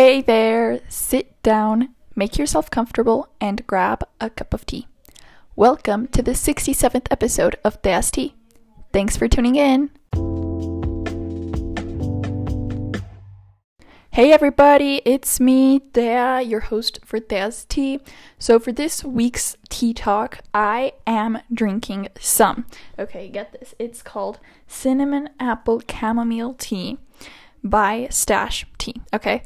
Hey there, sit down, make yourself comfortable, and grab a cup of tea. Welcome to the 67th episode of Thea's Tea. Thanks for tuning in. Hey everybody, it's me, Thea, your host for Thea's Tea. So for this week's tea talk, I am drinking some. Okay, get this. It's called Cinnamon Apple Chamomile Tea by Stash Tea. Okay.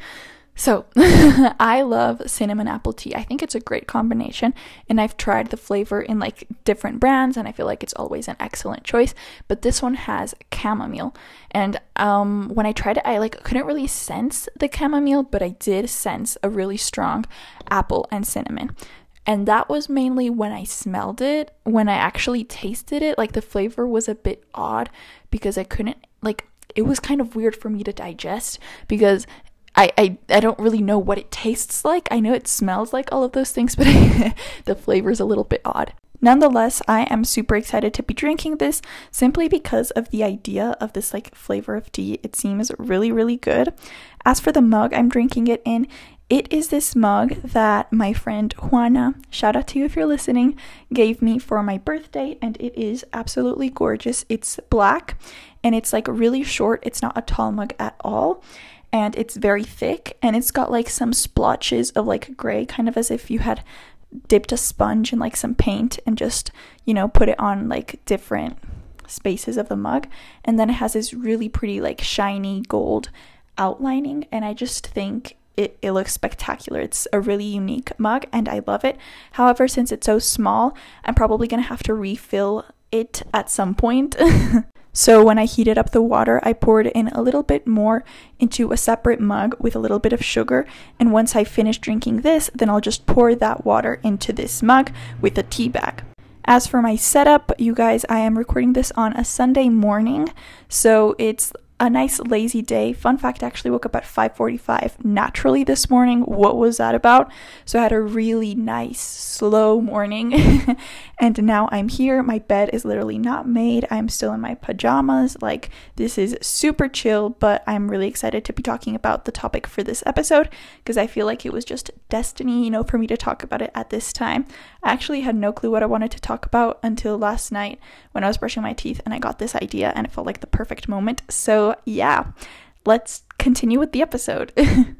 So, I love cinnamon apple tea. I think it's a great combination, and I've tried the flavor in like different brands, and I feel like it's always an excellent choice. But this one has chamomile, and um, when I tried it, I like couldn't really sense the chamomile, but I did sense a really strong apple and cinnamon. And that was mainly when I smelled it. When I actually tasted it, like the flavor was a bit odd because I couldn't like it was kind of weird for me to digest because I, I, I don't really know what it tastes like. I know it smells like all of those things, but the flavor is a little bit odd. Nonetheless, I am super excited to be drinking this simply because of the idea of this like flavor of tea. It seems really, really good. As for the mug I'm drinking it in, it is this mug that my friend Juana, shout out to you if you're listening, gave me for my birthday, and it is absolutely gorgeous. It's black and it's like really short, it's not a tall mug at all and it's very thick and it's got like some splotches of like gray kind of as if you had dipped a sponge in like some paint and just you know put it on like different spaces of the mug. And then it has this really pretty like shiny gold outlining and i just think it, it looks spectacular. It's a really unique mug and i love it. However since it's so small i'm probably going to have to refill it at some point So when I heated up the water, I poured in a little bit more into a separate mug with a little bit of sugar. And once I finish drinking this, then I'll just pour that water into this mug with a tea bag. As for my setup, you guys, I am recording this on a Sunday morning. So it's a nice lazy day. Fun fact, I actually woke up at 5:45 naturally this morning. What was that about? So I had a really nice slow morning. and now I'm here. My bed is literally not made. I'm still in my pajamas. Like this is super chill, but I'm really excited to be talking about the topic for this episode because I feel like it was just destiny, you know, for me to talk about it at this time. I actually had no clue what I wanted to talk about until last night when I was brushing my teeth and I got this idea and it felt like the perfect moment. So yeah, let's continue with the episode.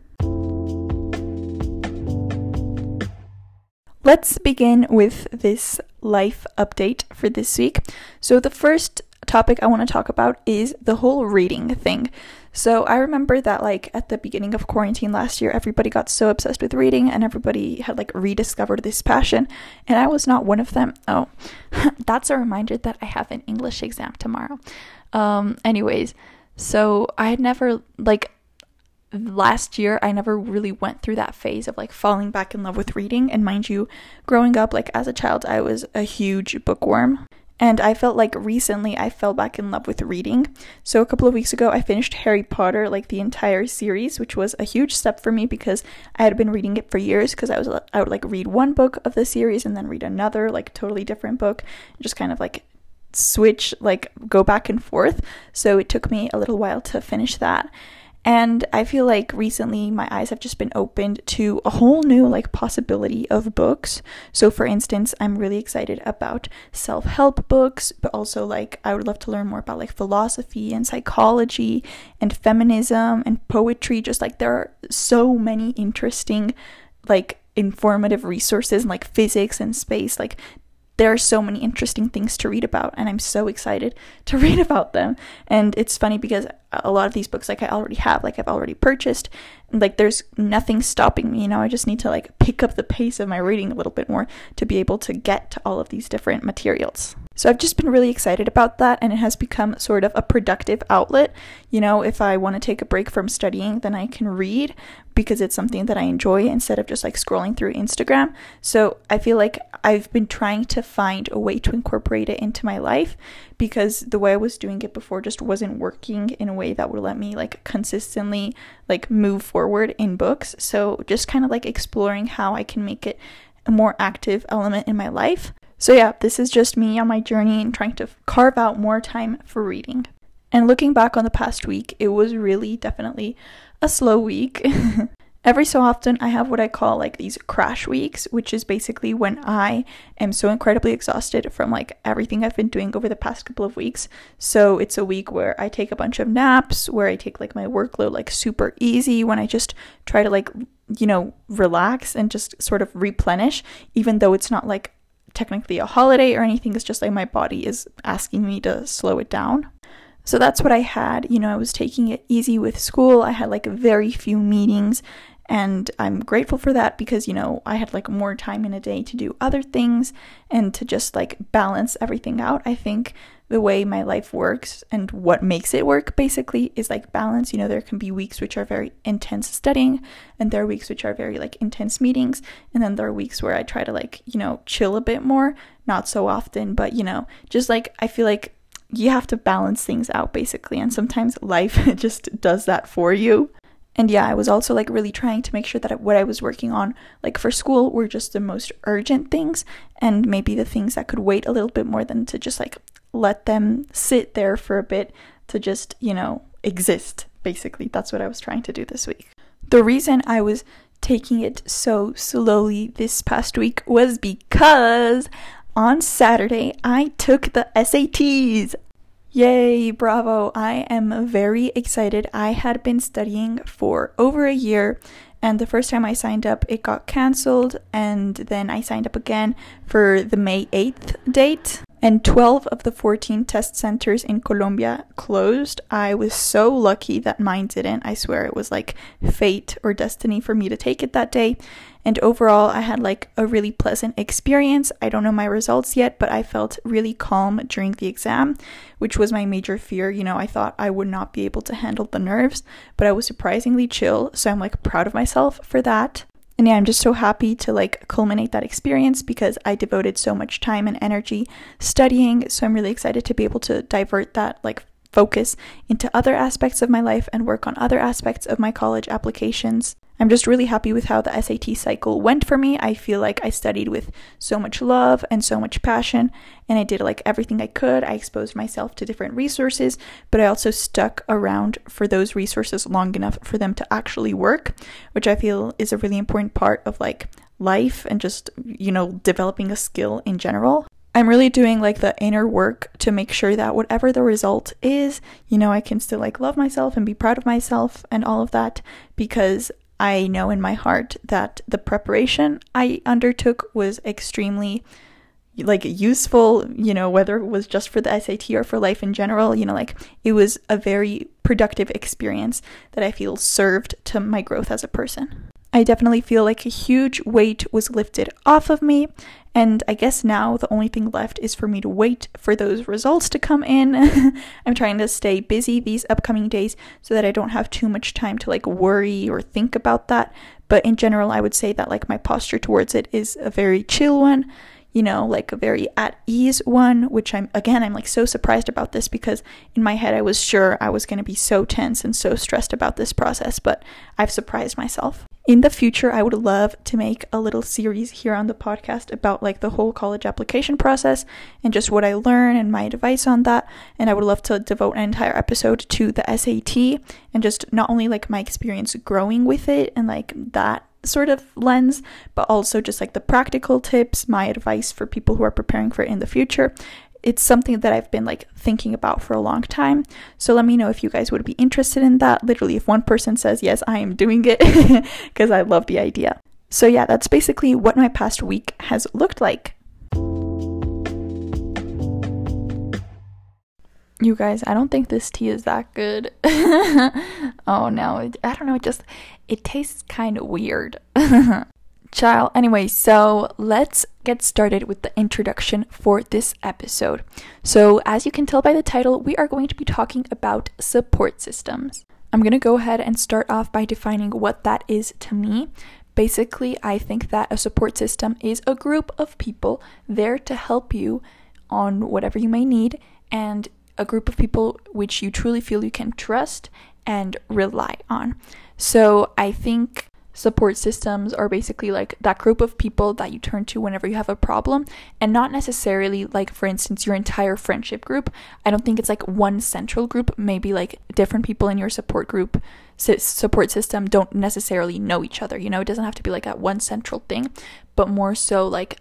let's begin with this life update for this week. So, the first topic I want to talk about is the whole reading thing. So, I remember that, like, at the beginning of quarantine last year, everybody got so obsessed with reading and everybody had, like, rediscovered this passion, and I was not one of them. Oh, that's a reminder that I have an English exam tomorrow. Um, anyways, so I had never, like, last year, I never really went through that phase of like falling back in love with reading. And mind you, growing up, like, as a child, I was a huge bookworm. And I felt like recently I fell back in love with reading. So a couple of weeks ago, I finished Harry Potter, like the entire series, which was a huge step for me because I had been reading it for years. Because I was I would like read one book of the series and then read another, like totally different book, just kind of like switch, like go back and forth. So it took me a little while to finish that. And I feel like recently my eyes have just been opened to a whole new like possibility of books. So for instance, I'm really excited about self-help books, but also like I would love to learn more about like philosophy and psychology and feminism and poetry. Just like there are so many interesting like informative resources like physics and space like there are so many interesting things to read about and i'm so excited to read about them. And it's funny because a lot of these books like i already have like i've already purchased like there's nothing stopping me you know? I just need to like pick up the pace of my reading a little bit more to be able to get to all of these different materials so I've just been really excited about that, and it has become sort of a productive outlet. You know, if I want to take a break from studying, then I can read because it's something that I enjoy instead of just like scrolling through Instagram. So I feel like I've been trying to find a way to incorporate it into my life because the way I was doing it before just wasn't working in a way that would let me like consistently like move forward in books. So just kind of like exploring how I can make it a more active element in my life. So, yeah, this is just me on my journey and trying to carve out more time for reading. And looking back on the past week, it was really definitely a slow week. Every so often, I have what I call like these crash weeks, which is basically when I am so incredibly exhausted from like everything I've been doing over the past couple of weeks. So it's a week where I take a bunch of naps, where I take like my workload like super easy, when I just try to like, you know, relax and just sort of replenish, even though it's not like technically a holiday or anything. It's just like my body is asking me to slow it down. So that's what I had. You know, I was taking it easy with school. I had like very few meetings and I'm grateful for that because, you know, I had like more time in a day to do other things and to just like balance everything out. I think the way my life works and what makes it work basically is like balance. You know, there can be weeks which are very intense studying, and there are weeks which are very like intense meetings, and then there are weeks where I try to like, you know, chill a bit more, not so often, but you know, just like I feel like you have to balance things out basically, and sometimes life just does that for you. And yeah, I was also like really trying to make sure that what I was working on, like for school, were just the most urgent things and maybe the things that could wait a little bit more than to just like let them sit there for a bit to just, you know, exist. Basically, that's what I was trying to do this week. The reason I was taking it so slowly this past week was because on Saturday I took the SATs. Yay, bravo. I am very excited. I had been studying for over a year, and the first time I signed up, it got cancelled, and then I signed up again for the May 8th date and 12 of the 14 test centers in Colombia closed. I was so lucky that mine didn't. I swear it was like fate or destiny for me to take it that day. And overall, I had like a really pleasant experience. I don't know my results yet, but I felt really calm during the exam, which was my major fear. You know, I thought I would not be able to handle the nerves, but I was surprisingly chill. So I'm like proud of myself for that. And yeah, I'm just so happy to like culminate that experience because I devoted so much time and energy studying. So I'm really excited to be able to divert that like focus into other aspects of my life and work on other aspects of my college applications. I'm just really happy with how the SAT cycle went for me. I feel like I studied with so much love and so much passion, and I did like everything I could. I exposed myself to different resources, but I also stuck around for those resources long enough for them to actually work, which I feel is a really important part of like life and just, you know, developing a skill in general. I'm really doing like the inner work to make sure that whatever the result is, you know, I can still like love myself and be proud of myself and all of that because I know in my heart that the preparation I undertook was extremely like useful, you know, whether it was just for the SAT or for life in general, you know, like it was a very productive experience that I feel served to my growth as a person. I definitely feel like a huge weight was lifted off of me. And I guess now the only thing left is for me to wait for those results to come in. I'm trying to stay busy these upcoming days so that I don't have too much time to like worry or think about that. But in general, I would say that like my posture towards it is a very chill one you know, like a very at ease one, which I'm again, I'm like so surprised about this because in my head I was sure I was going to be so tense and so stressed about this process, but I've surprised myself. In the future, I would love to make a little series here on the podcast about like the whole college application process and just what I learn and my advice on that. And I would love to devote an entire episode to the SAT and just not only like my experience growing with it and like that sort of lens, but also just like the practical tips, my advice for people who are preparing for it in the future. It's something that I've been like thinking about for a long time. So let me know if you guys would be interested in that. Literally, if one person says, Yes, I am doing it, because I love the idea. So, yeah, that's basically what my past week has looked like. You guys, I don't think this tea is that good. oh no, I don't know, it just it tastes kind of weird. Child, anyway, so let's get started with the introduction for this episode. So, as you can tell by the title, we are going to be talking about support systems. I'm going to go ahead and start off by defining what that is to me. Basically, I think that a support system is a group of people there to help you on whatever you may need and a group of people which you truly feel you can trust and rely on. So I think support systems are basically like that group of people that you turn to whenever you have a problem and not necessarily like for instance your entire friendship group. I don't think it's like one central group. Maybe like different people in your support group support system don't necessarily know each other. You know, it doesn't have to be like that one central thing, but more so like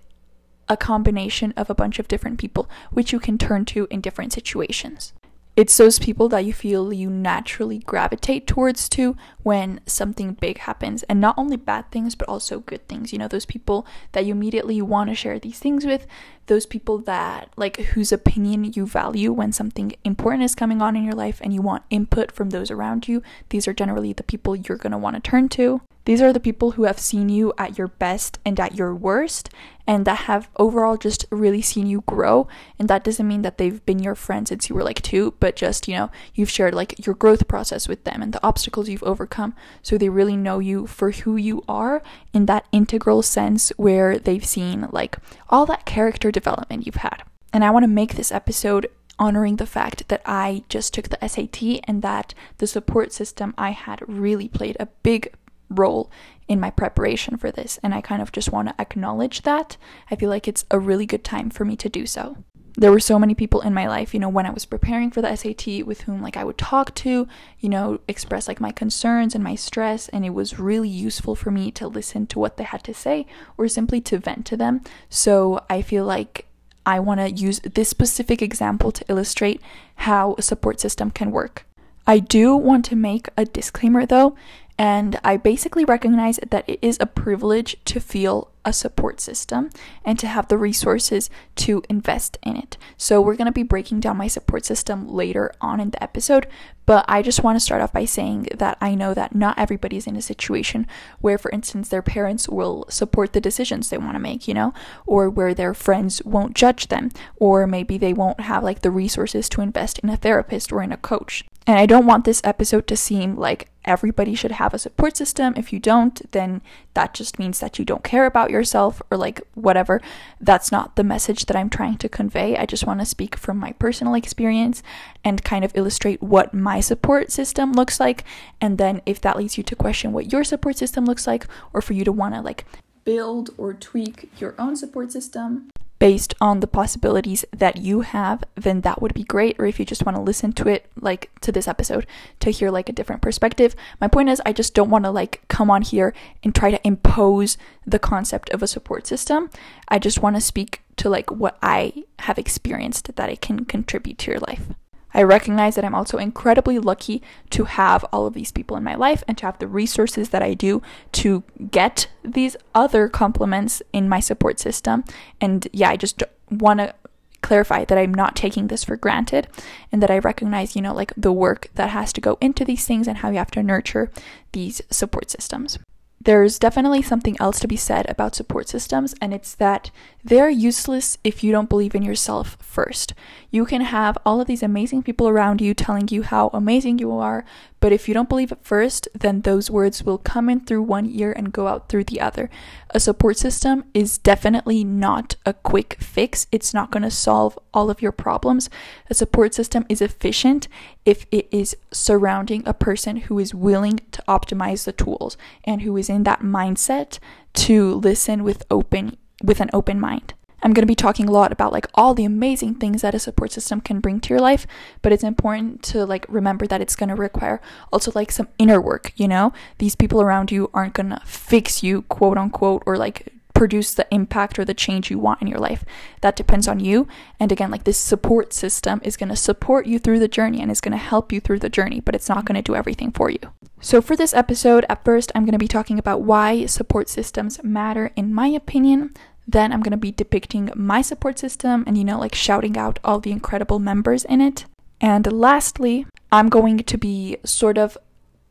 a combination of a bunch of different people which you can turn to in different situations it's those people that you feel you naturally gravitate towards to when something big happens. And not only bad things but also good things. You know those people that you immediately want to share these things with. Those people that like whose opinion you value when something important is coming on in your life and you want input from those around you. These are generally the people you're going to want to turn to. These are the people who have seen you at your best and at your worst, and that have overall just really seen you grow. And that doesn't mean that they've been your friend since you were like two, but just, you know, you've shared like your growth process with them and the obstacles you've overcome. So they really know you for who you are in that integral sense where they've seen like all that character development you've had. And I want to make this episode honoring the fact that I just took the SAT and that the support system I had really played a big role in my preparation for this. And I kind of just want to acknowledge that. I feel like it's a really good time for me to do so. There were so many people in my life, you know, when I was preparing for the SAT with whom like I would talk to, you know, express like my concerns and my stress, and it was really useful for me to listen to what they had to say or simply to vent to them. So I feel like I want to use this specific example to illustrate how a support system can work. I do want to make a disclaimer though, and I basically recognize that it is a privilege to feel a support system and to have the resources to invest in it. So, we're going to be breaking down my support system later on in the episode, but I just want to start off by saying that I know that not everybody is in a situation where, for instance, their parents will support the decisions they want to make, you know, or where their friends won't judge them, or maybe they won't have like the resources to invest in a therapist or in a coach. And I don't want this episode to seem like everybody should have a support system. If you don't, then that just means that you don't care about yourself or like whatever. That's not the message that I'm trying to convey. I just want to speak from my personal experience and kind of illustrate what my support system looks like. And then if that leads you to question what your support system looks like, or for you to want to like build or tweak your own support system, based on the possibilities that you have, then that would be great. Or if you just want to listen to it, like to this episode, to hear like a different perspective. My point is, I just don't want to like come on here and try to impose the concept of a support system. I just want to speak to like what I have experienced that it can contribute to your life. I recognize that I'm also incredibly lucky to have all of these people in my life and to have the resources that I do to get these other compliments in my support system. And yeah, I just want to clarify that I'm not taking this for granted and that I recognize, you know, like the work that has to go into these things and how you have to nurture these support systems there's definitely something else to be said about support systems, and it's that they're useless if you don't believe in yourself first. You can have all of these amazing people around you telling you how amazing you are, but if you don't believe it first, then those words will come in through one ear and go out through the other. A support system is definitely not a quick fix, it's not going to solve all of your problems. A support system is efficient if it is surrounding a person who is willing to optimize the tools and who is in that mindset to listen with open with an open mind. I'm going to be talking a lot about like all the amazing things that a support system can bring to your life, but it's important to like remember that it's going to require also like some inner work, you know? These people around you aren't going to fix you, quote unquote, or like produce the impact or the change you want in your life. That depends on you. And again, like this support system is going to support you through the journey and is going to help you through the journey, but it's not going to do everything for you. So, for this episode, at first, I'm going to be talking about why support systems matter, in my opinion. Then I'm going to be depicting my support system and, you know, like shouting out all the incredible members in it. And lastly, I'm going to be sort of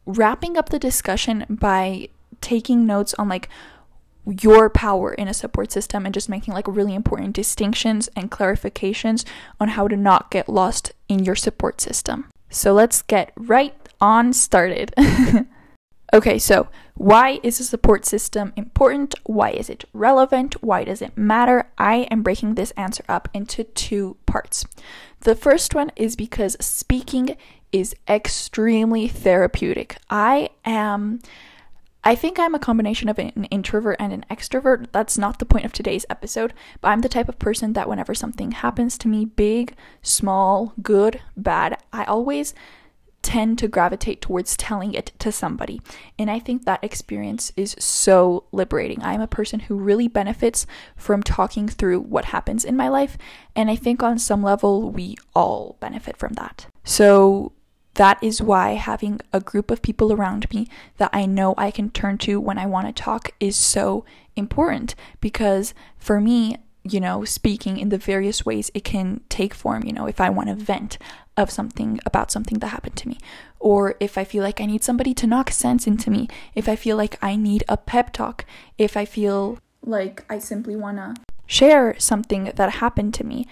wrapping up the discussion by taking notes on like your power in a support system and just making like really important distinctions and clarifications on how to not get lost in your support system. So let's get right on started. okay, so why is a support system important? Why is it relevant? Why does it matter? I am breaking this answer up into two parts. The first one is because speaking is extremely therapeutic. I am. I think I'm a combination of an introvert and an extrovert. That's not the point of today's episode, but I'm the type of person that whenever something happens to me, big, small, good, bad, I always tend to gravitate towards telling it to somebody. And I think that experience is so liberating. I'm a person who really benefits from talking through what happens in my life. And I think on some level, we all benefit from that. So that is why having a group of people around me that I know I can turn to when I want to talk is so important. Because for me, you know, speaking in the various ways it can take form, you know, if I want to vent, of something about something that happened to me. Or if I feel like I need somebody to knock sense into me, if I feel like I need a pep talk, if I feel like I simply want to share something that happened to me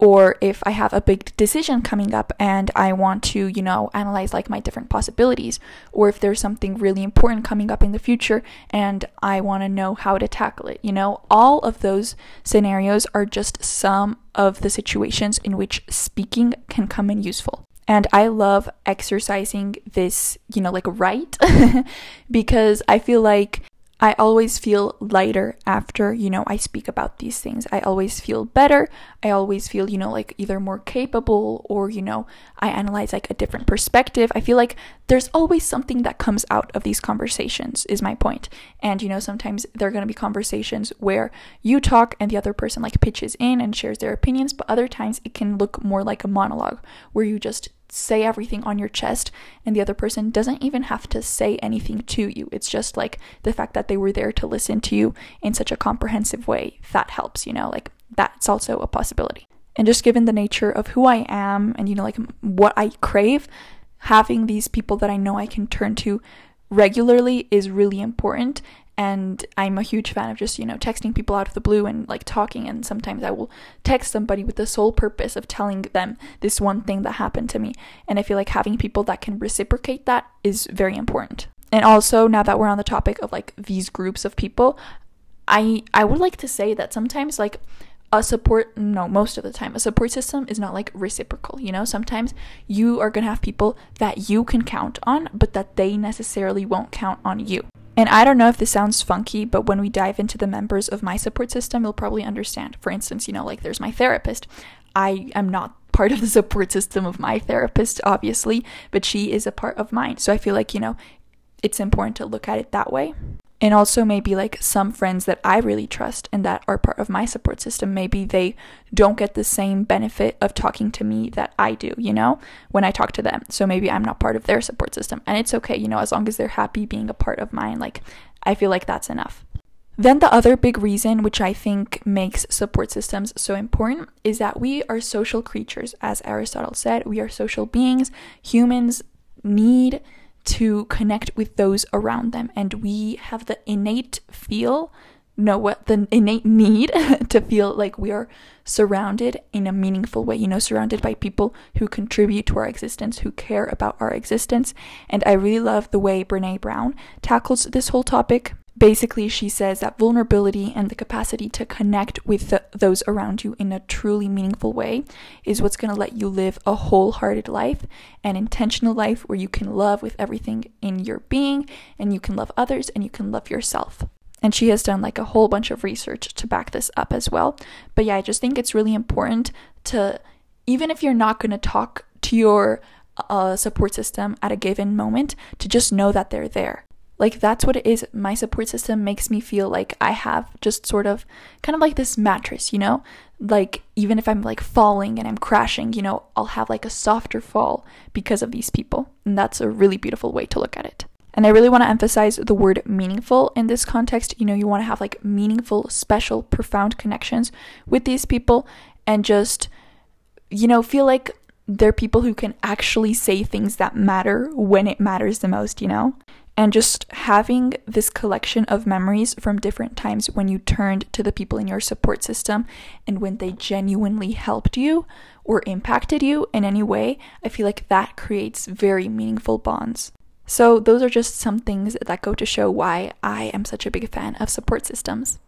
or if I have a big decision coming up and I want to, you know, analyze like my different possibilities, or if there's something really important coming up in the future and I want to know how to tackle it, you know, all of those scenarios are just some of the situations in which speaking can come in useful. And I love exercising this, you know, like right because I feel like I always feel lighter after, you know, I speak about these things. I always feel better. I always feel, you know, like either more capable or, you know, I analyze like a different perspective. I feel like there's always something that comes out of these conversations, is my point. And, you know, sometimes there are going to be conversations where you talk and the other person like pitches in and shares their opinions, but other times it can look more like a monologue where you just say everything on your chest and the other person doesn't even have to say anything to you. It's just like the fact that they were there to listen to you in such a comprehensive way that helps, you know, like that's also a possibility. And just given the nature of who I am and, you know, like what I crave, having these people that I know I can turn to regularly is really important and I'm a huge fan of just, you know, texting people out of the blue and like talking. And sometimes I will text somebody with the sole purpose of telling them this one thing that happened to me. And I feel like having people that can reciprocate that is very important. And also, now that we're on the topic of like these groups of people, I I would like to say that sometimes like a support no most of the time a support system is not like reciprocal you know sometimes you are going to have people that you can count on but that they necessarily won't count on you and I don't know if this sounds funky, but when we dive into the members of my support system, you'll probably understand. For instance, you know, like there's my therapist. I am not part of the support system of my therapist, obviously, but she is a part of mine. So I feel like, you know, it's important to look at it that way and also maybe like some friends that I really trust and that are part of my support system maybe they don't get the same benefit of talking to me that I do you know when I talk to them. So maybe I'm not part of their support system. And it's okay you know as long as they're happy being a part of mine like I feel like that's enough. Then the other big reason which I think makes support systems so important is that we are social creatures as Aristotle said. We are social beings. Humans need to connect with those around them. And we have the innate feel no what the innate need to feel like we are surrounded in a meaningful way you know surrounded by people who contribute to our existence who care about our existence. And i really love the way brene brown tackles this whole topic basically she says that vulnerability and the capacity to connect with the, those around you in a truly meaningful way is what's going to let you live a wholehearted life an intentional life where you can love with everything in your being and you can love others and you can love yourself. And she has done like a whole bunch of research to back this up as well. But yeah i just think it's really important to even if you're not going to talk to your uh, support system at a given moment to just know that they're there like that's what it is. My support system makes me feel like I have just sort of kind of like this mattress, you know? Like even if I'm like falling and I'm crashing, you know, I'll have like a softer fall because of these people. And that's a really beautiful way to look at it. And I really want to emphasize the word meaningful in this context. You know, you want to have like meaningful, special, profound connections with these people and just, you know, feel like they're people who can actually say things that matter when it matters the most, you know? And just having this collection of memories from different times when you turned to the people in your support system and when they genuinely helped you or impacted you in any way, I feel like that creates very meaningful bonds. So, those are just some things that go to show why I am such a big fan of support systems.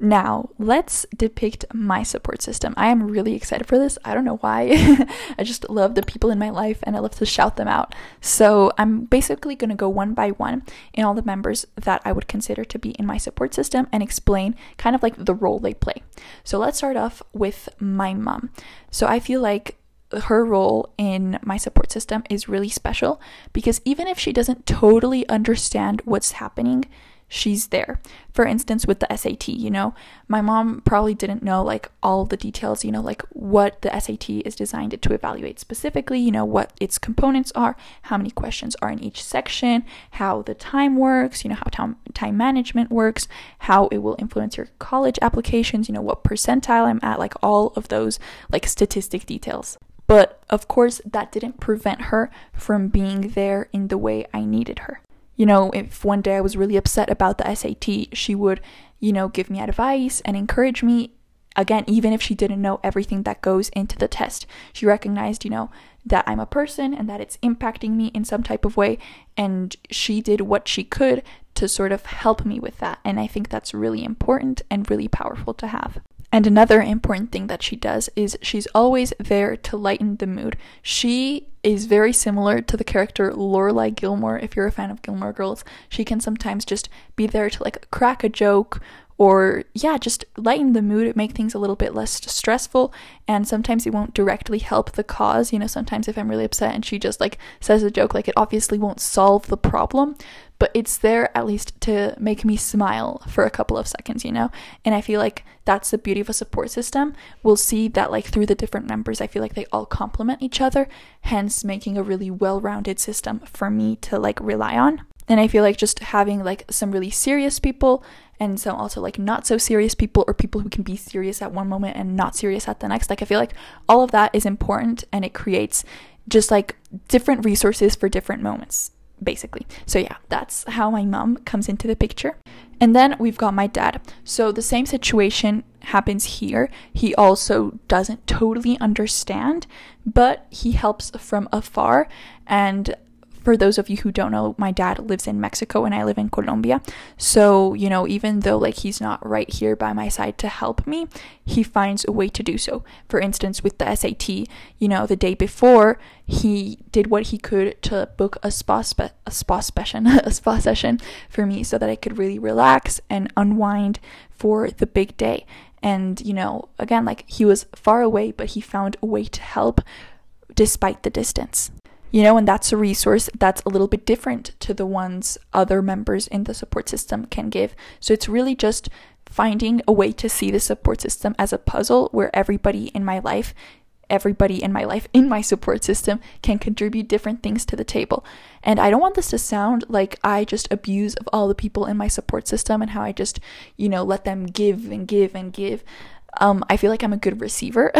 Now, let's depict my support system. I am really excited for this. I don't know why. I just love the people in my life and I love to shout them out. So, I'm basically going to go one by one in all the members that I would consider to be in my support system and explain kind of like the role they play. So, let's start off with my mom. So, I feel like her role in my support system is really special because even if she doesn't totally understand what's happening, she's there. For instance, with the SAT, you know, my mom probably didn't know like all the details, you know, like what the SAT is designed to evaluate specifically, you know, what its components are, how many questions are in each section, how the time works, you know, how time, time management works, how it will influence your college applications, you know, what percentile I'm at, like all of those like statistic details. But of course, that didn't prevent her from being there in the way I needed her. You know, if one day I was really upset about the SAT, she would, you know, give me advice and encourage me. Again, even if she didn't know everything that goes into the test, she recognized, you know, that I'm a person and that it's impacting me in some type of way. And she did what she could to sort of help me with that. And I think that's really important and really powerful to have. And another important thing that she does is she's always there to lighten the mood. She is very similar to the character Lorelai Gilmore. If you're a fan of Gilmore Girls, she can sometimes just be there to like crack a joke or yeah, just lighten the mood, make things a little bit less stressful. And sometimes it won't directly help the cause. You know, sometimes if I'm really upset and she just like says a joke, like it obviously won't solve the problem, but it's there at least to make me smile for a couple of seconds, you know? And I feel like that's the beauty of a support system. We'll see that, like, through the different members, I feel like they all complement each other, hence making a really well rounded system for me to, like, rely on. And I feel like just having, like, some really serious people and some also, like, not so serious people or people who can be serious at one moment and not serious at the next, like, I feel like all of that is important and it creates just like different resources for different moments basically. So yeah, that's how my mom comes into the picture. And then we've got my dad. So the same situation happens here. He also doesn't totally understand, but he helps from afar and for those of you who don't know, my dad lives in Mexico and I live in Colombia. So, you know, even though like he's not right here by my side to help me, he finds a way to do so. For instance, with the SAT, you know, the day before, he did what he could to book a spa spe- a spa session, a spa session for me so that I could really relax and unwind for the big day. And, you know, again, like he was far away, but he found a way to help despite the distance you know, and that's a resource that's a little bit different to the ones other members in the support system can give. So it's really just finding a way to see the support system as a puzzle where everybody in my life everybody in my life in my support system can contribute different things to the table. And I don't want this to sound like I just abuse of all the people in my support system and how I just, you know, let them give and give and give. Um, I feel like I'm a good receiver,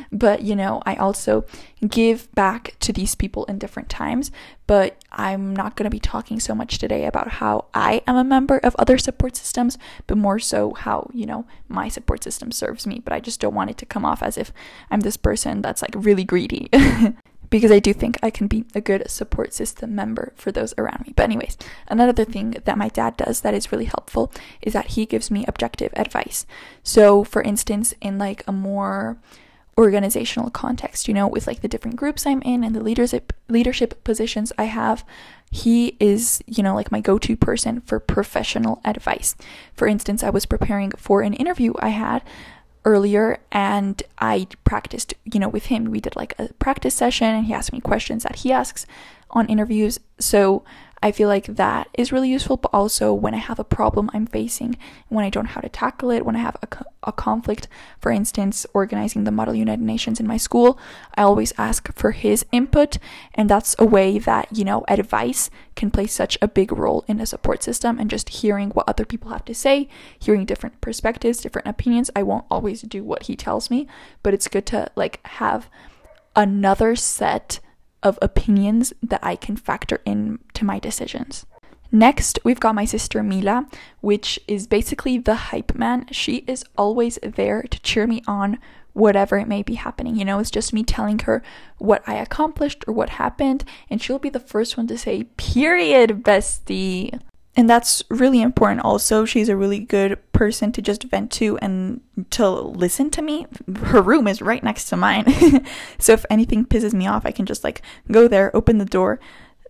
but you know, I also give back to these people in different times. But I'm not going to be talking so much today about how I am a member of other support systems, but more so how, you know, my support system serves me. But I just don't want it to come off as if I'm this person that's like really greedy. because I do think I can be a good support system member for those around me. But, anyways, another thing that my dad does that is really helpful is that he gives me objective advice. So, for instance, in like a more organizational context, you know, with like the different groups I'm in and the leadership leadership positions I have, he is, you know, like my go-to person for professional advice. For instance, I was preparing for an interview I had earlier and I practiced, you know, with him. We did like a practice session and he asked me questions that he asks on interviews. So I feel like that is really useful, but also when I have a problem I'm facing, when I don't know how to tackle it, when I have a, a conflict, for instance, organizing the Model United Nations in my school, I always ask for his input. And that's a way that, you know, advice can play such a big role in a support system and just hearing what other people have to say, hearing different perspectives, different opinions. I won't always do what he tells me, but it's good to like have another set of opinions that I can factor in to my decisions. Next, we've got my sister Mila, which is basically the hype man. She is always there to cheer me on, whatever it may be happening. You know, it's just me telling her what I accomplished or what happened, and she'll be the first one to say, period, bestie. And that's really important also. She's a really good person to just vent to and to listen to me. Her room is right next to mine. so if anything pisses me off, I can just like go there, open the door,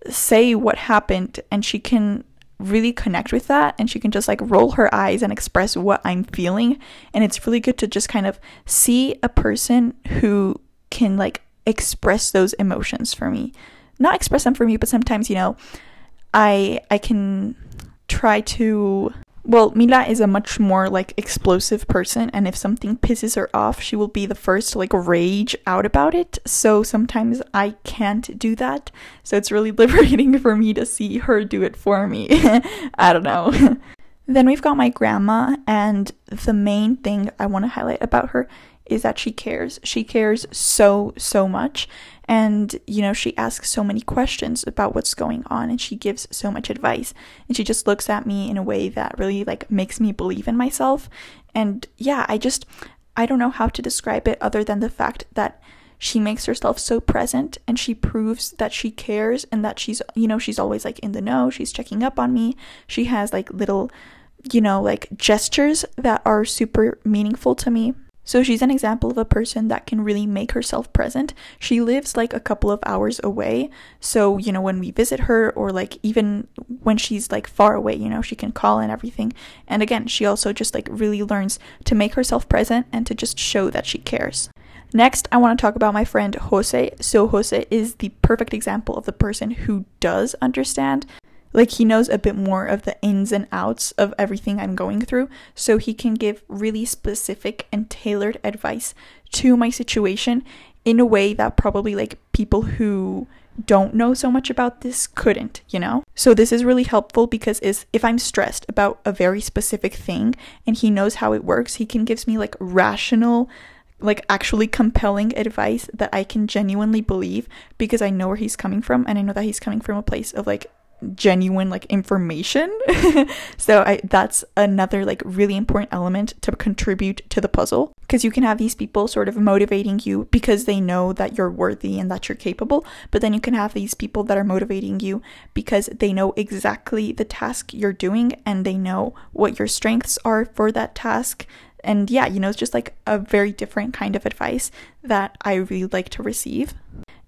say what happened, and she can really connect with that and she can just like roll her eyes and express what I'm feeling. And it's really good to just kind of see a person who can like express those emotions for me. Not express them for me, but sometimes, you know, I I can try to well, Mila is a much more like explosive person, and if something pisses her off, she will be the first to like rage out about it. So sometimes I can't do that. So it's really liberating for me to see her do it for me. I don't know. then we've got my grandma, and the main thing I want to highlight about her is that she cares. She cares so, so much. And, you know, she asks so many questions about what's going on and she gives so much advice. And she just looks at me in a way that really, like, makes me believe in myself. And yeah, I just, I don't know how to describe it other than the fact that she makes herself so present and she proves that she cares and that she's, you know, she's always like in the know. She's checking up on me. She has like little, you know, like gestures that are super meaningful to me. So she's an example of a person that can really make herself present. She lives like a couple of hours away. So, you know, when we visit her or like even when she's like far away, you know, she can call and everything. And again, she also just like really learns to make herself present and to just show that she cares. Next, I want to talk about my friend Jose. So, Jose is the perfect example of the person who does understand like he knows a bit more of the ins and outs of everything I'm going through, so he can give really specific and tailored advice to my situation in a way that probably like people who don't know so much about this couldn't, you know? So this is really helpful because is if I'm stressed about a very specific thing and he knows how it works, he can gives me like rational like actually compelling advice that I can genuinely believe because I know where he's coming from and I know that he's coming from a place of like genuine like information. so I that's another like really important element to contribute to the puzzle because you can have these people sort of motivating you because they know that you're worthy and that you're capable, but then you can have these people that are motivating you because they know exactly the task you're doing and they know what your strengths are for that task. And yeah, you know, it's just like a very different kind of advice that I really like to receive.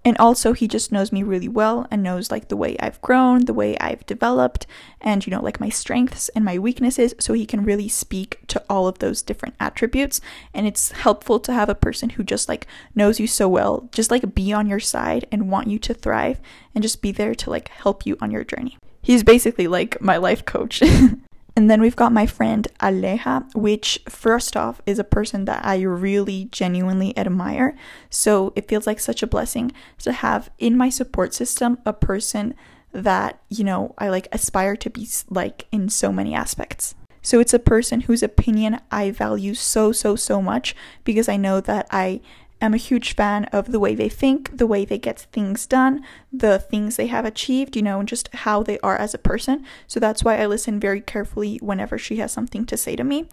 And also, he just knows me really well and knows like the way I've grown, the way I've developed, and you know, like my strengths and my weaknesses. So he can really speak to all of those different attributes. And it's helpful to have a person who just like knows you so well, just like be on your side and want you to thrive and just be there to like help you on your journey. He's basically like my life coach. And then we've got my friend Aleja, which first off is a person that I really genuinely admire. So it feels like such a blessing to have in my support system a person that, you know, I like aspire to be like in so many aspects. So it's a person whose opinion I value so, so, so much because I know that I am a huge fan of the way they think, the way they get things done, the things they have achieved, you know, and just how they are as a person. So that's why I listen very carefully whenever she has something to say to me.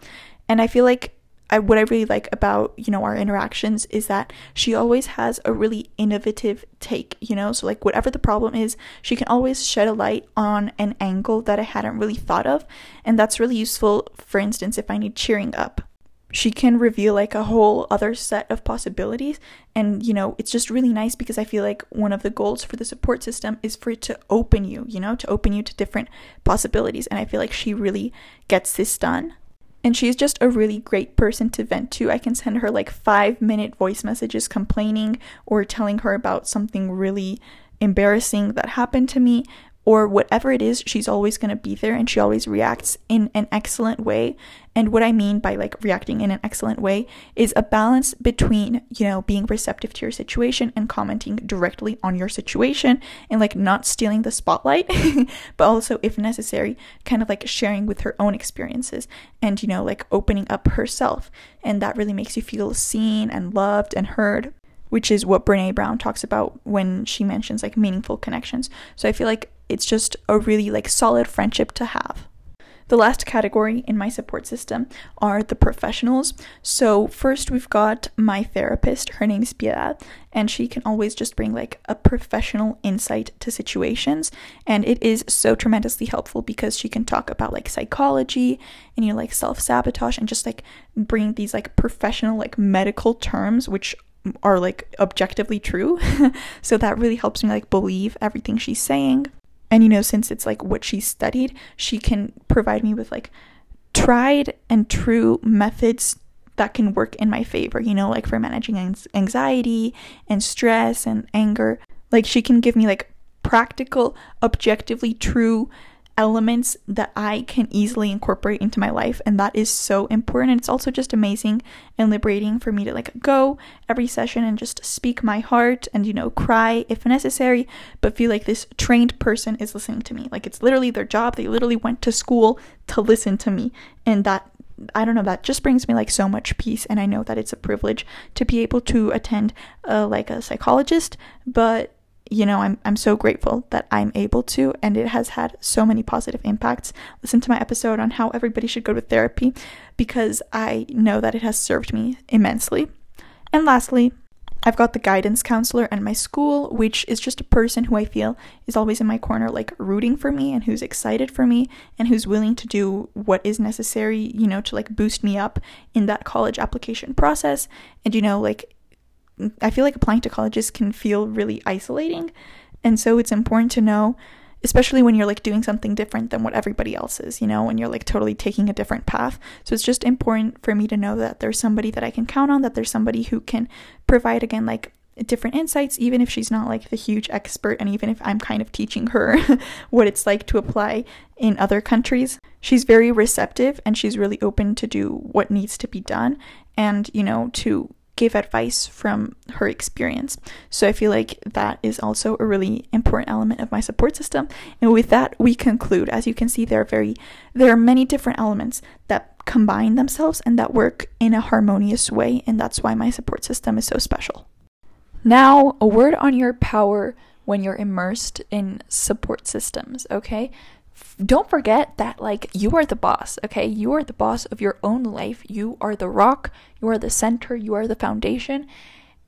And I feel like I, what I really like about, you know, our interactions is that she always has a really innovative take, you know? So, like, whatever the problem is, she can always shed a light on an angle that I hadn't really thought of. And that's really useful, for instance, if I need cheering up she can reveal like a whole other set of possibilities and you know it's just really nice because i feel like one of the goals for the support system is for it to open you you know to open you to different possibilities and i feel like she really gets this done and she's just a really great person to vent to. I can send her like five minute voice messages complaining or telling her about something really embarrassing that happened to me or whatever it is, she's always going to be there and she always reacts in an excellent way. And what I mean by like reacting in an excellent way is a balance between, you know, being receptive to your situation and commenting directly on your situation and like not stealing the spotlight, but also, if necessary, kind of like sharing with her own experiences and, you know, like opening up herself. And that really makes you feel seen and loved and heard which is what Brene Brown talks about when she mentions like meaningful connections. So I feel like it's just a really like solid friendship to have. The last category in my support system are the professionals. So, first we've got my therapist. Her name is Piedad, and she can always just bring like a professional insight to situations. And it is so tremendously helpful because she can talk about like psychology and, you know, like self sabotage and just like bring these like professional, like medical terms, which are like objectively true. so, that really helps me like believe everything she's saying. And you know, since it's like what she studied, she can provide me with like tried and true methods that can work in my favor, you know, like for managing anxiety and stress and anger. Like she can give me like practical, objectively true elements that I can easily incorporate into my life and that is so important. It's also just amazing and liberating for me to like go every session and just speak my heart and you know cry if necessary but feel like this trained person is listening to me. Like it's literally their job. They literally went to school to listen to me. And that I don't know that just brings me like so much peace and I know that it's a privilege to be able to attend uh, like a psychologist but you know, I'm I'm so grateful that I'm able to and it has had so many positive impacts. Listen to my episode on how everybody should go to therapy because I know that it has served me immensely. And lastly, I've got the guidance counselor at my school, which is just a person who I feel is always in my corner, like rooting for me and who's excited for me and who's willing to do what is necessary, you know, to like boost me up in that college application process. And, you know, like I feel like applying to colleges can feel really isolating. And so it's important to know, especially when you're like doing something different than what everybody else is, you know, when you're like totally taking a different path. So it's just important for me to know that there's somebody that I can count on, that there's somebody who can provide, again, like different insights, even if she's not like the huge expert, and even if I'm kind of teaching her what it's like to apply in other countries. She's very receptive and she's really open to do what needs to be done and, you know, to give advice from her experience. So I feel like that is also a really important element of my support system. And with that, we conclude. As you can see, there are very there are many different elements that combine themselves and that work in a harmonious way, and that's why my support system is so special. Now, a word on your power when you're immersed in support systems, okay? Don't forget that like you are the boss okay? You are the boss of your own life. You are the rock. You are the center. You are the foundation.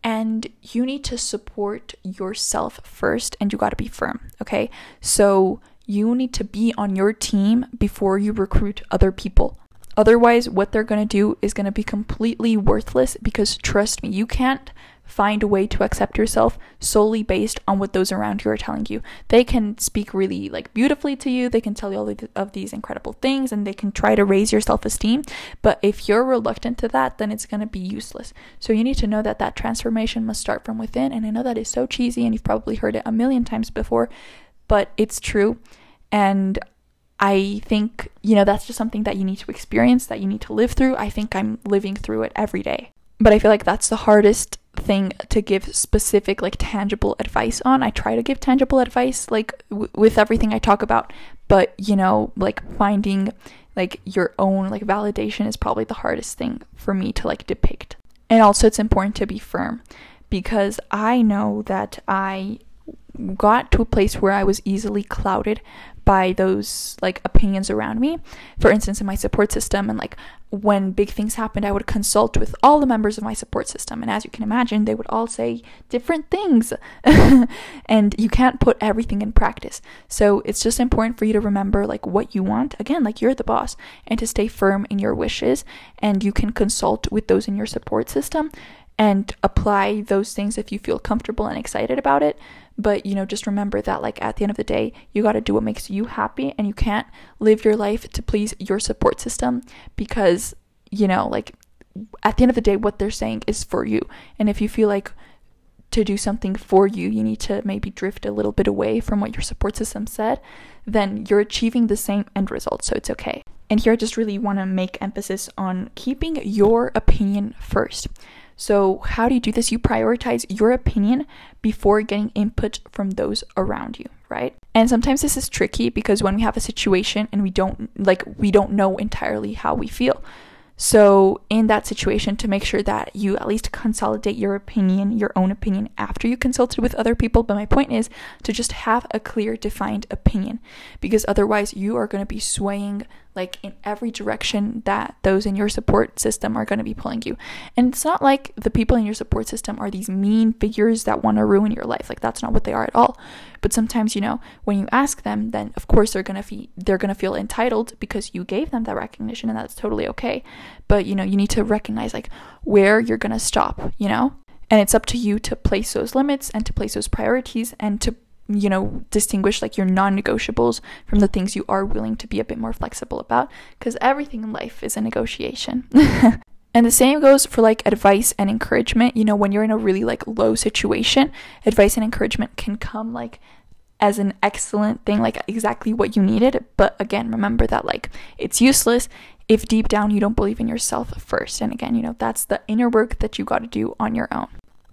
And you need to support yourself first and you got to be firm okay? So you need to be on your team before you recruit other people. Otherwise what they're going to do is going to be completely worthless because trust me you can't find a way to accept yourself solely based on what those around you are telling you. They can speak really like beautifully to you, they can tell you all of these incredible things and they can try to raise your self-esteem, but if you're reluctant to that, then it's going to be useless. So you need to know that that transformation must start from within and I know that is so cheesy and you've probably heard it a million times before, but it's true and I think, you know, that's just something that you need to experience, that you need to live through. I think I'm living through it every day. But I feel like that's the hardest thing to give specific like tangible advice on. I try to give tangible advice like w- with everything I talk about, but you know, like finding like your own like validation is probably the hardest thing for me to like depict. And also it's important to be firm because I know that I got to a place where I was easily clouded by those like opinions around me. For instance, in my support system, and like when big things happened, I would consult with all the members of my support system. And as you can imagine, they would all say different things. and you can't put everything in practice. So it's just important for you to remember like what you want. Again, like you're the boss, and to stay firm in your wishes. And you can consult with those in your support system and apply those things if you feel comfortable and excited about it. But, you know, just remember that, like, at the end of the day, you got to do what makes you happy and you can't live your life to please your support system because, you know, like, at the end of the day, what they're saying is for you. And if you feel like to do something for you, you need to maybe drift a little bit away from what your support system said, then you're achieving the same end result. So it's okay. And here I just really want to make emphasis on keeping your opinion first. So, how do you do this? You prioritize your opinion before getting input from those around you, right? And sometimes this is tricky because when we have a situation and we don't like we don't know entirely how we feel. So, in that situation, to make sure that you at least consolidate your opinion, your own opinion, after you consulted with other people. But my point is to just have a clear, defined opinion because otherwise, you are going to be swaying like in every direction that those in your support system are going to be pulling you. And it's not like the people in your support system are these mean figures that want to ruin your life. Like that's not what they are at all. But sometimes, you know, when you ask them, then of course they're going to feel they're going to feel entitled because you gave them that recognition and that's totally okay. But, you know, you need to recognize like where you're going to stop, you know? And it's up to you to place those limits and to place those priorities and to you know, distinguish like your non negotiables from the things you are willing to be a bit more flexible about because everything in life is a negotiation. And the same goes for like advice and encouragement. You know, when you're in a really like low situation, advice and encouragement can come like as an excellent thing, like exactly what you needed. But again, remember that like it's useless if deep down you don't believe in yourself first. And again, you know, that's the inner work that you got to do on your own.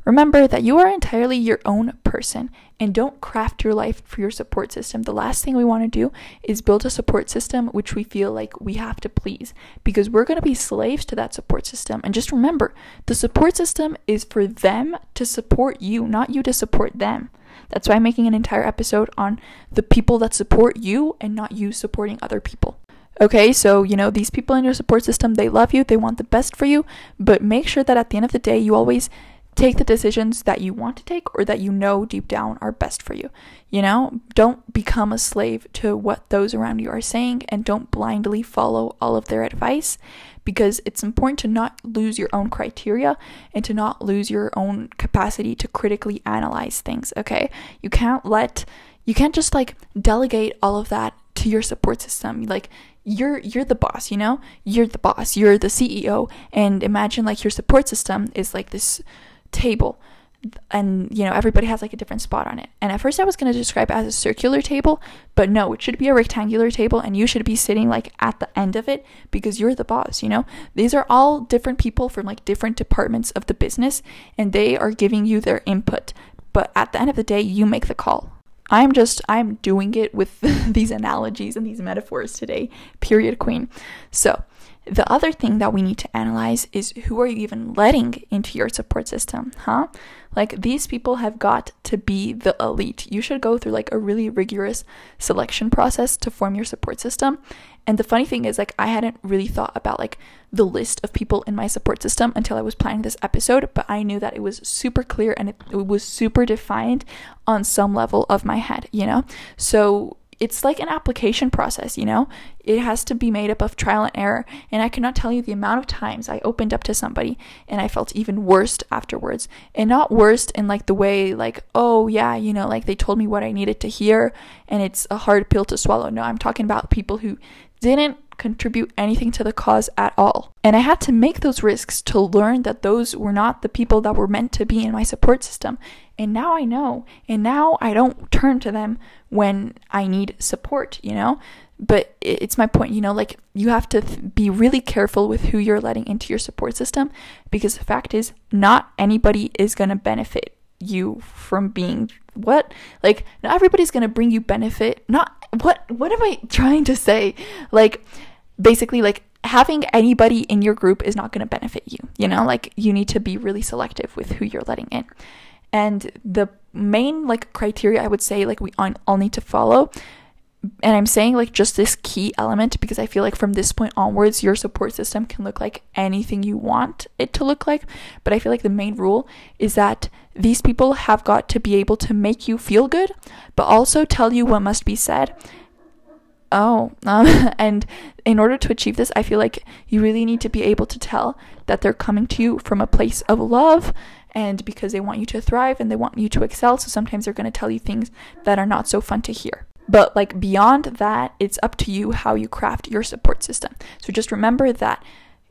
Remember that you are entirely your own person and don't craft your life for your support system. The last thing we want to do is build a support system which we feel like we have to please because we're going to be slaves to that support system. And just remember, the support system is for them to support you, not you to support them. That's why I'm making an entire episode on the people that support you and not you supporting other people. Okay, so you know, these people in your support system, they love you, they want the best for you, but make sure that at the end of the day, you always take the decisions that you want to take or that you know deep down are best for you. You know, don't become a slave to what those around you are saying and don't blindly follow all of their advice because it's important to not lose your own criteria and to not lose your own capacity to critically analyze things, okay? You can't let you can't just like delegate all of that to your support system. Like you're you're the boss, you know? You're the boss. You're the CEO and imagine like your support system is like this table. And you know everybody has like a different spot on it. And at first i was going to describe it as a circular table but no it should be a rectangular table and you should be sitting like at the end of it because you're the boss you know? These are all different people from like different departments of the business and they are giving you their input. But at the end of the day you make the call. I'm just i'm doing it with these analogies and these metaphors today period queen. So the other thing that we need to analyze is who are you even letting into your support system, huh? Like these people have got to be the elite. You should go through like a really rigorous selection process to form your support system. And the funny thing is like I hadn't really thought about like the list of people in my support system until I was planning this episode, but I knew that it was super clear and it, it was super defined on some level of my head, you know? So it's like an application process, you know? It has to be made up of trial and error. And I cannot tell you the amount of times I opened up to somebody and I felt even worse afterwards. And not worse in like the way, like, oh, yeah, you know, like they told me what I needed to hear and it's a hard pill to swallow. No, I'm talking about people who didn't contribute anything to the cause at all. And I had to make those risks to learn that those were not the people that were meant to be in my support system. And now I know. And now I don't turn to them when I need support, you know? But it's my point, you know, like you have to th- be really careful with who you're letting into your support system because the fact is, not anybody is going to benefit you from being what like not everybody's going to bring you benefit not what what am i trying to say like basically like having anybody in your group is not going to benefit you you know? Like you need to be really selective with who you're letting in. And the main like criteria I would say like we all need to follow and I'm saying like just this key element because I feel like from this point onwards your support system can look like anything you want it to look like. But I feel like the main rule is that these people have got to be able to make you feel good but also tell you what must be said oh um, and in order to achieve this I feel like you really need to be able to tell that they're coming to you from a place of love and because they want you to thrive and they want you to excel. So sometimes they're going to tell you things that are not so fun to hear. But like beyond that, it's up to you how you craft your support system. So just remember that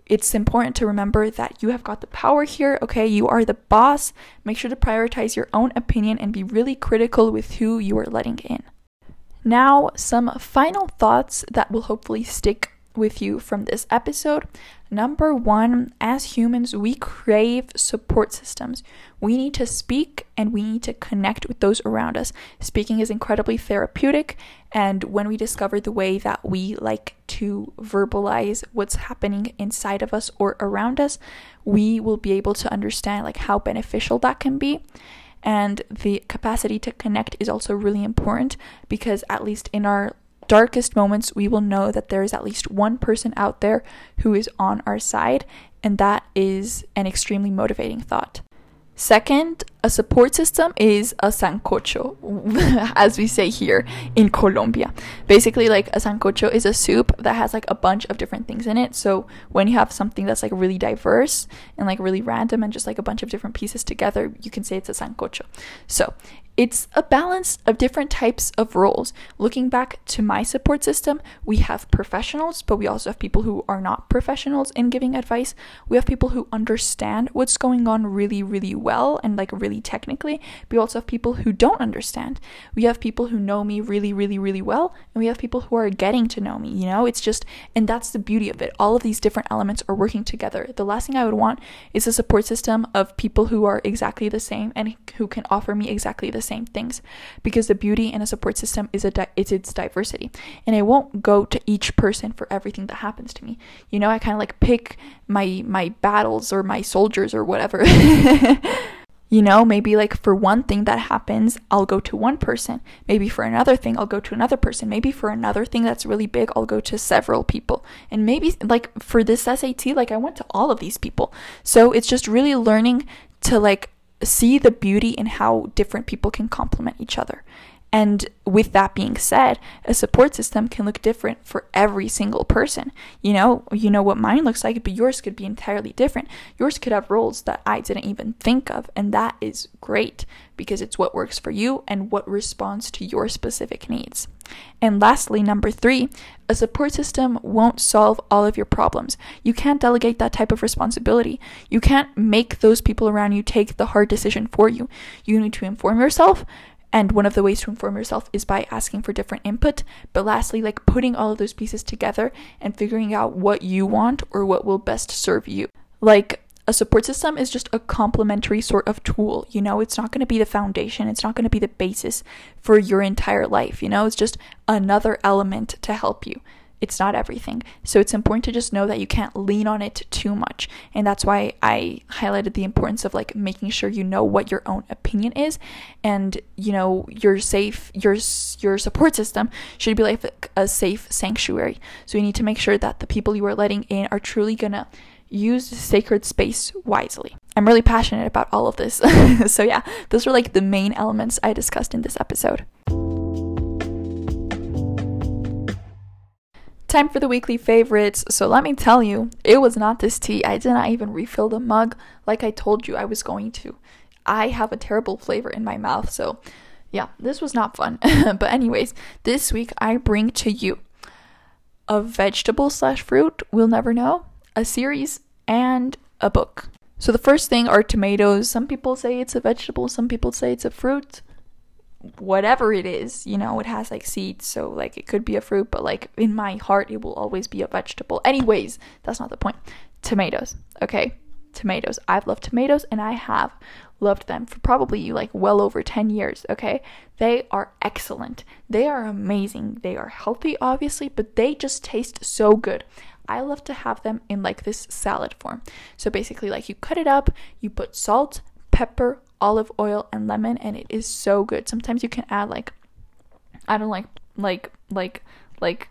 it's important to remember that you have got the power here, okay? You are the boss. Make sure to prioritize your own opinion and be really critical with who you are letting in. Now, some final thoughts that will hopefully stick with you from this episode. Number one, as humans, we crave support systems. We need to speak and we need to connect with those around us. Speaking is incredibly therapeutic, and when we discover the way that we like to verbalize what's happening inside of us or around us, we will be able to understand like how beneficial that can be and the capacity to connect is also really important because at least in our darkest moments, we will know that there is at least one person out there who is on our side, and that is an extremely motivating thought. Second, a support system is a sancocho, as we say here in Colombia. Basically, like a sancocho is a soup that has like a bunch of different things in it. So when you have something that's like really diverse and like really random and just like a bunch of different pieces together, you can say it's a sancocho. So it's a balance of different types of roles. Looking back to my support system, we have professionals, but we also have people who are not professionals in giving advice. We have people who understand what's going on really, really well and like really technically. We also have people who don't understand. We have people who know me really, really, really well, and we have people who are getting to know me. You know, it's just, and that's the beauty of it. All of these different elements are working together. The last thing I would want is a support system of people who are exactly the same and who can offer me exactly the same things because the beauty in a support system is a di- it's its diversity and I won't go to each person for everything that happens to me you know I kind of like pick my my battles or my soldiers or whatever You know, maybe like for one thing that happens, I'll go to one person. Maybe for another thing, I'll go to another person. Maybe for another thing that's really big, I'll go to several people. And maybe like for this SAT, like I went to all of these people. So it's just really learning to like see the beauty in how different people can complement each other. And with that being said, a support system can look different for every single person. You know, you know what mine looks like, but yours could be entirely different. Yours could have roles that I didn't even think of, and that is great because it's what works for you and what responds to your specific needs. And lastly, number 3, a support system won't solve all of your problems. You can't delegate that type of responsibility. You can't make those people around you take the hard decision for you. You need to inform yourself, and one of the ways to inform yourself is by asking for different input. But lastly, like putting all of those pieces together and figuring out what you want or what will best serve you. Like a support system is just a complementary sort of tool. You know, it's not going to be the foundation, it's not going to be the basis for your entire life. You know, it's just another element to help you it's not everything. So it's important to just know that you can't lean on it too much. And that's why I highlighted the importance of like making sure you know what your own opinion is and you know your safe your your support system should be like a safe sanctuary. So you need to make sure that the people you are letting in are truly going to use sacred space wisely. I'm really passionate about all of this. so yeah, those are like the main elements I discussed in this episode. Time for the weekly favorites. So let me tell you, it was not this tea. I did not even refill the mug like I told you I was going to. I have a terrible flavor in my mouth, so yeah, this was not fun. but anyways, this week I bring to you a vegetable slash fruit, we'll never know, a series, and a book. So the first thing are tomatoes. Some people say it's a vegetable, some people say it's a fruit whatever it is, you know, it has like seeds, so like it could be a fruit, but like in my heart, it will always be a vegetable. Anyways, that's not the point. Tomatoes, okay? Tomatoes. I've loved tomatoes and I have loved them for probably like well over 10 years, okay? They are excellent. They are amazing. They are healthy, obviously, but they just taste so good. I love to have them in like this salad form. So basically, like you cut it up, you put salt, pepper, olive oil, and lemon, and it is so good. Sometimes you can add like I don't like like like like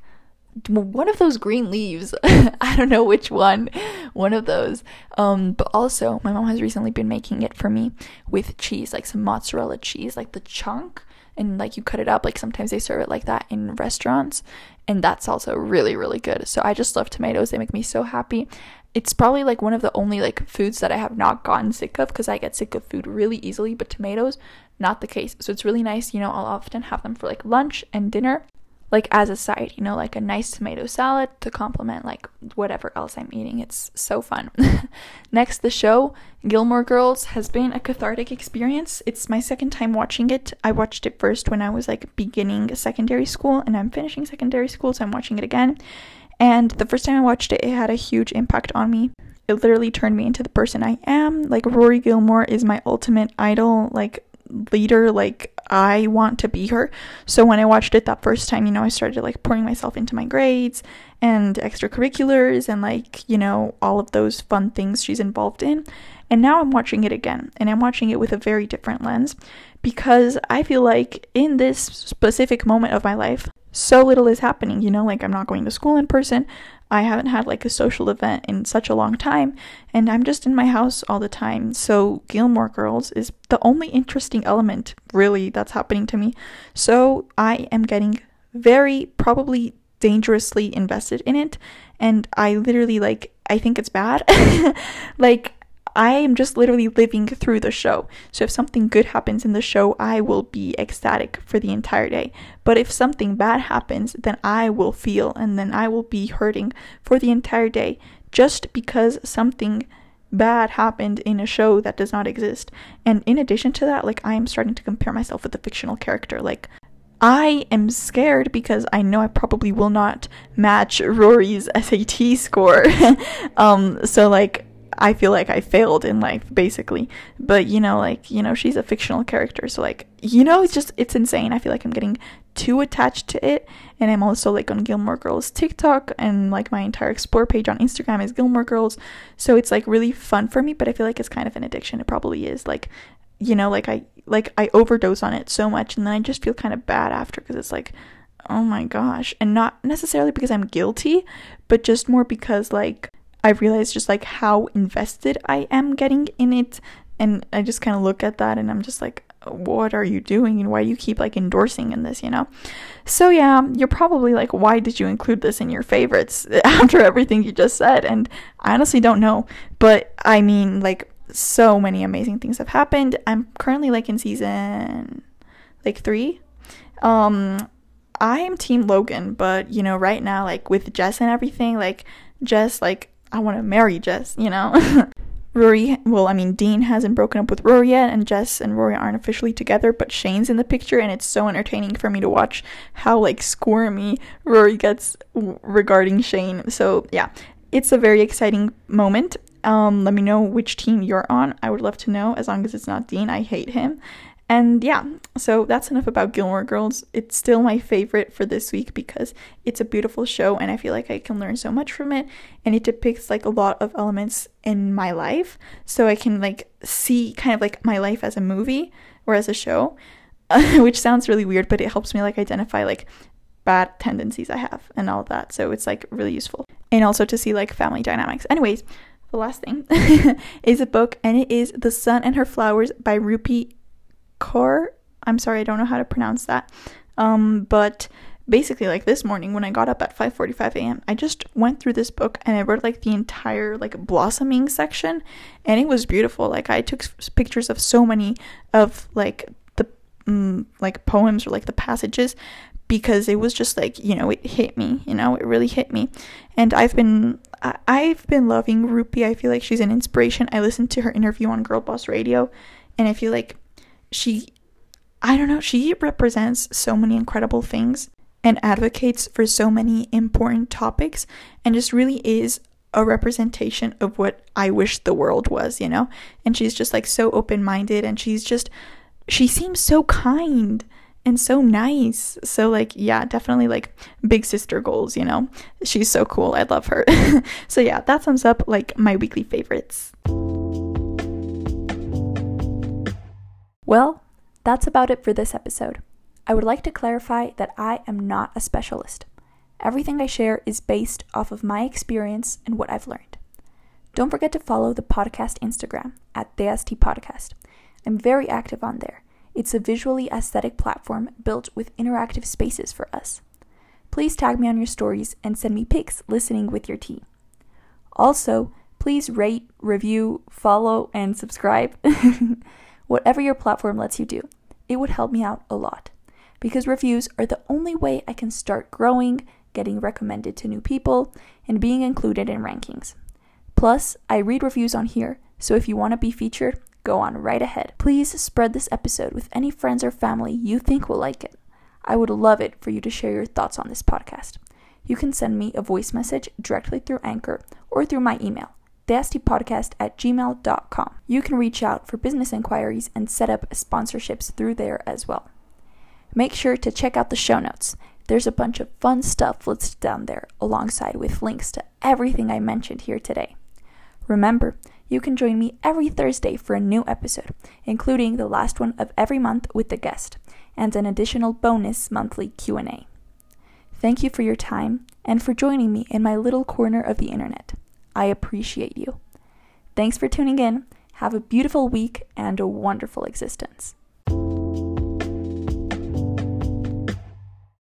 one of those green leaves. I don't know which one. One of those. Um, but also, my mom has recently been making it for me with cheese, like some mozzarella cheese, like the chunk, and like you cut it up. Like sometimes they serve it like that in restaurants, and that's also really, really good. So I just love tomatoes. They make me so happy it's probably like one of the only like foods that I have not gotten sick of because I get sick of food really easily, but tomatoes, not the case. So it's really nice, you know, I'll often have them for like lunch and dinner, like as a side, you know, like a nice tomato salad to complement like whatever else I'm eating. It's so fun. Next, the show Gilmore Girls has been a cathartic experience. It's my second time watching it. I watched it first when I was like beginning secondary school, and I'm finishing secondary school, so I'm watching it again and the first time I watched it, it had a huge impact on me. It literally turned me into the person I am. Like, Rory Gilmore is my ultimate idol, like, leader. Like, I want to be her. So, when I watched it that first time, you know, I started like pouring myself into my grades and extracurriculars and, like, you know, all of those fun things she's involved in. And now I'm watching it again, and I'm watching it with a very different lens because I feel like in this specific moment of my life, so little is happening, you know, like I'm not going to school in person. I haven't had like a social event in such a long time, and I'm just in my house all the time. So, Gilmore Girls is the only interesting element, really, that's happening to me. So, I am getting very, probably dangerously invested in it, and I literally like, I think it's bad. like, I am just literally living through the show. So if something good happens in the show, I will be ecstatic for the entire day. But if something bad happens, then I will feel and then I will be hurting for the entire day just because something bad happened in a show that does not exist. And in addition to that, like I am starting to compare myself with a fictional character. Like I am scared because I know I probably will not match Rory's SAT score. um so like I feel like I failed in life, basically. But you know, like, you know, she's a fictional character. So, like, you know, it's just, it's insane. I feel like I'm getting too attached to it. And I'm also like on Gilmore Girls TikTok and like my entire explore page on Instagram is Gilmore Girls. So it's like really fun for me, but I feel like it's kind of an addiction. It probably is. Like, you know, like I, like I overdose on it so much and then I just feel kind of bad after because it's like, oh my gosh. And not necessarily because I'm guilty, but just more because like, I realized just like how invested I am getting in it. And I just kind of look at that and I'm just like, what are you doing and why do you keep like endorsing in this, you know? So yeah, you're probably like, why did you include this in your favorites after everything you just said? And I honestly don't know. But I mean, like, so many amazing things have happened. I'm currently like in season like three. Um, I am Team Logan, but you know, right now, like with Jess and everything, like Jess, like I want to marry Jess, you know? Rory, well, I mean, Dean hasn't broken up with Rory yet, and Jess and Rory aren't officially together, but Shane's in the picture, and it's so entertaining for me to watch how, like, squirmy Rory gets w- regarding Shane. So, yeah, it's a very exciting moment. Um, let me know which team you're on. I would love to know, as long as it's not Dean. I hate him. And yeah, so that's enough about Gilmore Girls. It's still my favorite for this week because it's a beautiful show and I feel like I can learn so much from it and it depicts like a lot of elements in my life so I can like see kind of like my life as a movie or as a show, which sounds really weird, but it helps me like identify like bad tendencies I have and all that. So it's like really useful. And also to see like family dynamics. Anyways, the last thing is a book and it is The Sun and Her Flowers by Rupi Kaur. I'm sorry, I don't know how to pronounce that. Um, but basically, like this morning when I got up at 5:45 a.m., I just went through this book and I read like the entire like blossoming section, and it was beautiful. Like I took pictures of so many of like the um, like poems or like the passages because it was just like you know it hit me you know it really hit me and i've been i've been loving rupi i feel like she's an inspiration i listened to her interview on girl boss radio and i feel like she I don't know, she represents so many incredible things and advocates for so many important topics and just really is a representation of what I wish the world was, you know? And she's just like so open minded and she's just, she seems so kind and so nice. So, like, yeah, definitely like big sister goals, you know? She's so cool. I love her. so, yeah, that sums up like my weekly favorites. Well, that's about it for this episode. I would like to clarify that I am not a specialist. Everything I share is based off of my experience and what I've learned. Don't forget to follow the podcast Instagram at DST Podcast. I'm very active on there. It's a visually aesthetic platform built with interactive spaces for us. Please tag me on your stories and send me pics listening with your tea. Also, please rate, review, follow, and subscribe. whatever your platform lets you do. It would help me out a lot because reviews are the only way I can start growing, getting recommended to new people, and being included in rankings. Plus, I read reviews on here, so if you want to be featured, go on right ahead. Please spread this episode with any friends or family you think will like it. I would love it for you to share your thoughts on this podcast. You can send me a voice message directly through Anchor or through my email theastipodcast at gmail.com. You can reach out for business inquiries and set up sponsorships through there as well. Make sure to check out the show notes. There's a bunch of fun stuff listed down there, alongside with links to everything I mentioned here today. Remember, you can join me every Thursday for a new episode, including the last one of every month with the guest, and an additional bonus monthly Q&A. Thank you for your time and for joining me in my little corner of the internet. I appreciate you. Thanks for tuning in. Have a beautiful week and a wonderful existence.